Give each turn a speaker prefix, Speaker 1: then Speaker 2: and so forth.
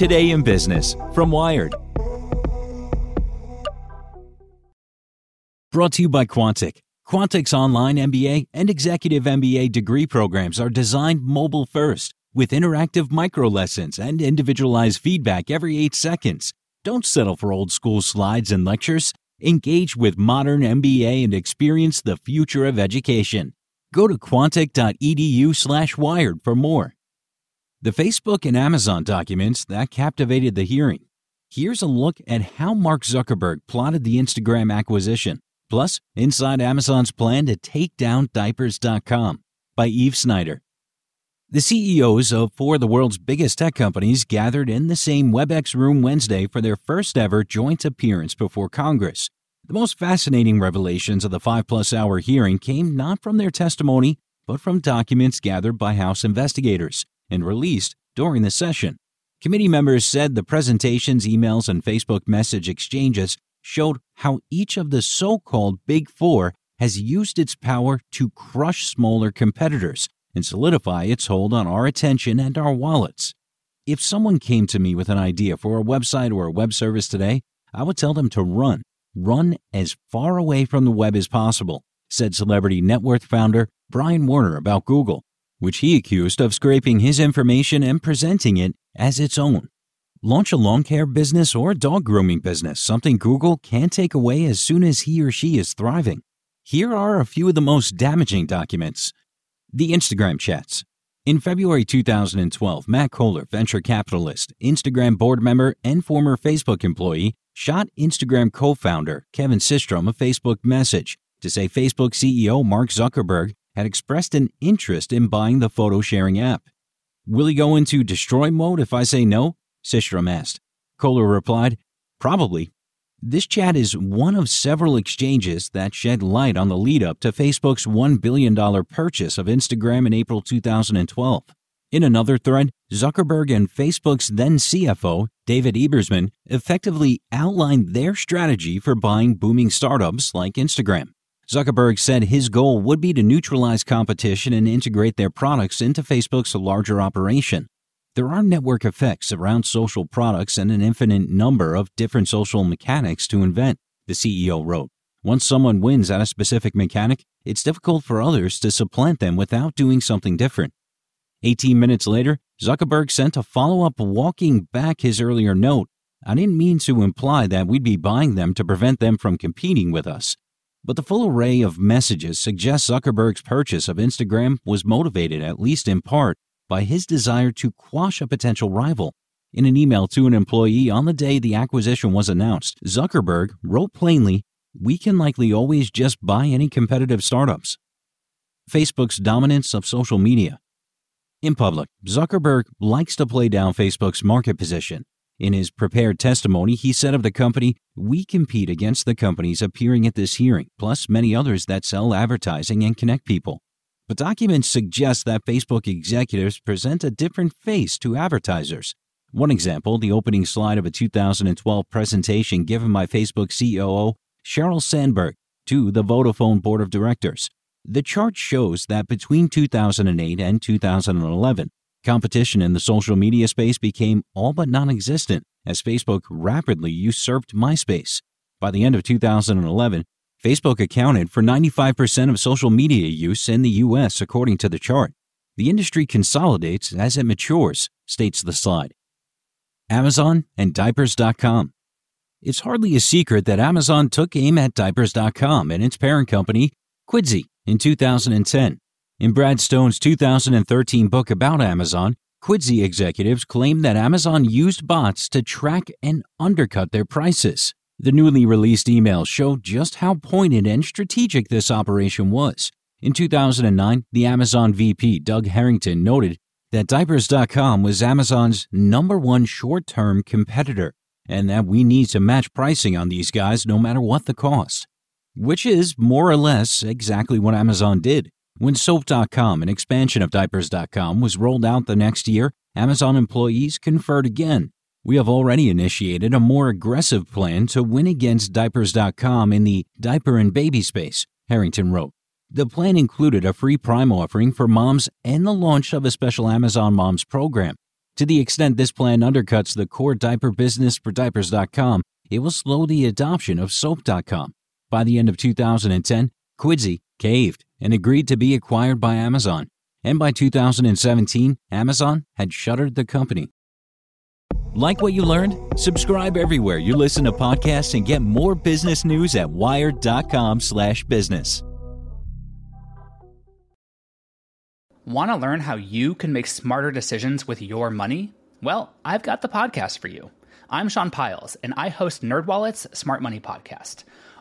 Speaker 1: Today in Business from Wired. Brought to you by Quantic. Quantic's online MBA and executive MBA degree programs are designed mobile first with interactive micro lessons and individualized feedback every eight seconds. Don't settle for old school slides and lectures. Engage with modern MBA and experience the future of education. Go to quantic.edu slash wired for more. The Facebook and Amazon documents that captivated the hearing. Here's a look at how Mark Zuckerberg plotted the Instagram acquisition, plus inside Amazon's plan to take down diapers.com by Eve Snyder. The CEOs of four of the world's biggest tech companies gathered in the same WebEx room Wednesday for their first ever joint appearance before Congress. The most fascinating revelations of the five plus hour hearing came not from their testimony, but from documents gathered by House investigators and released during the session. Committee members said the presentations, emails, and Facebook message exchanges showed how each of the so called Big Four has used its power to crush smaller competitors and solidify its hold on our attention and our wallets. If someone came to me with an idea for a website or a web service today, I would tell them to run. Run as far away from the web as possible, said celebrity net worth founder Brian Warner about Google which he accused of scraping his information and presenting it as its own. Launch a lawn care business or a dog grooming business, something Google can't take away as soon as he or she is thriving. Here are a few of the most damaging documents. The Instagram chats. In February 2012, Matt Cohler, venture capitalist, Instagram board member, and former Facebook employee, shot Instagram co founder Kevin Systrom a Facebook message to say Facebook CEO Mark Zuckerberg had expressed an interest in buying the photo sharing app. Will he go into destroy mode if I say no? Systrom asked. Cohler replied, Probably. This chat is one of several exchanges that shed light on the lead up to Facebook's $1 billion purchase of Instagram in April 2012. In another thread, Zuckerberg and Facebook's then CFO, David Ebersman, effectively outlined their strategy for buying booming startups like Instagram. Zuckerberg said his goal would be to neutralize competition and integrate their products into Facebook's larger operation. There are network effects around social products and an infinite number of different social mechanics to invent, the CEO wrote. Once someone wins at a specific mechanic, it's difficult for others to supplant them without doing something different. 18 minutes later, Zuckerberg sent a follow up walking back his earlier note. I didn't mean to imply that we'd be buying them to prevent them from competing with us. But the full array of messages suggests Zuckerberg's purchase of Instagram was motivated, at least in part, by his desire to quash a potential rival. In an email to an employee on the day the acquisition was announced, Zuckerberg wrote plainly, We can likely always just buy any competitive startups. Facebook's dominance of social media. In public, Zuckerberg likes to play down Facebook's market position in his prepared testimony, he said of the company, We compete against the companies appearing at this hearing, plus many others that sell advertising and connect people. But documents suggest that Facebook executives present a different face to advertisers. One example, the opening slide of a 2012 presentation given by Facebook COO Sheryl Sandberg to the Vodafone Board of Directors. The chart shows that between 2008 and 2011, Competition in the social media space became all but non existent as Facebook rapidly usurped MySpace. By the end of 2011, Facebook accounted for 95% of social media use in the US, according to the chart. The industry consolidates as it matures, states the slide. Amazon and Diapers.com. It's hardly a secret that Amazon took aim at Diapers.com and its parent company, Quidsi, in 2010. In Brad Stone's 2013 book about Amazon, Quidsi executives claimed that Amazon used bots to track and undercut their prices. The newly released emails show just how pointed and strategic this operation was. In 2009, the Amazon VP, Doug Herrington, noted that Diapers.com was Amazon's number one short term competitor and that we need to match pricing on these guys no matter what the cost. Which is more or less exactly what Amazon did. When Soap.com, an expansion of Diapers.com, was rolled out the next year, Amazon employees conferred again. We have already initiated a more aggressive plan to win against Diapers.com in the diaper and baby space, Herrington wrote. The plan included a free Prime offering for moms and the launch of a special Amazon Moms program. To the extent this plan undercuts the core diaper business for Diapers.com, it will slow the adoption of Soap.com. By the end of 2010, Quidsi caved and agreed to be acquired by Amazon. And by 2017, Amazon had shuttered the company. Like what you learned? Subscribe everywhere you listen to podcasts and get more business news at wired.com/business.
Speaker 2: Want to learn how you can make smarter decisions with your money? Well, I've got the podcast for you. I'm Sean Pyles, and I host NerdWallet's Smart Money Podcast.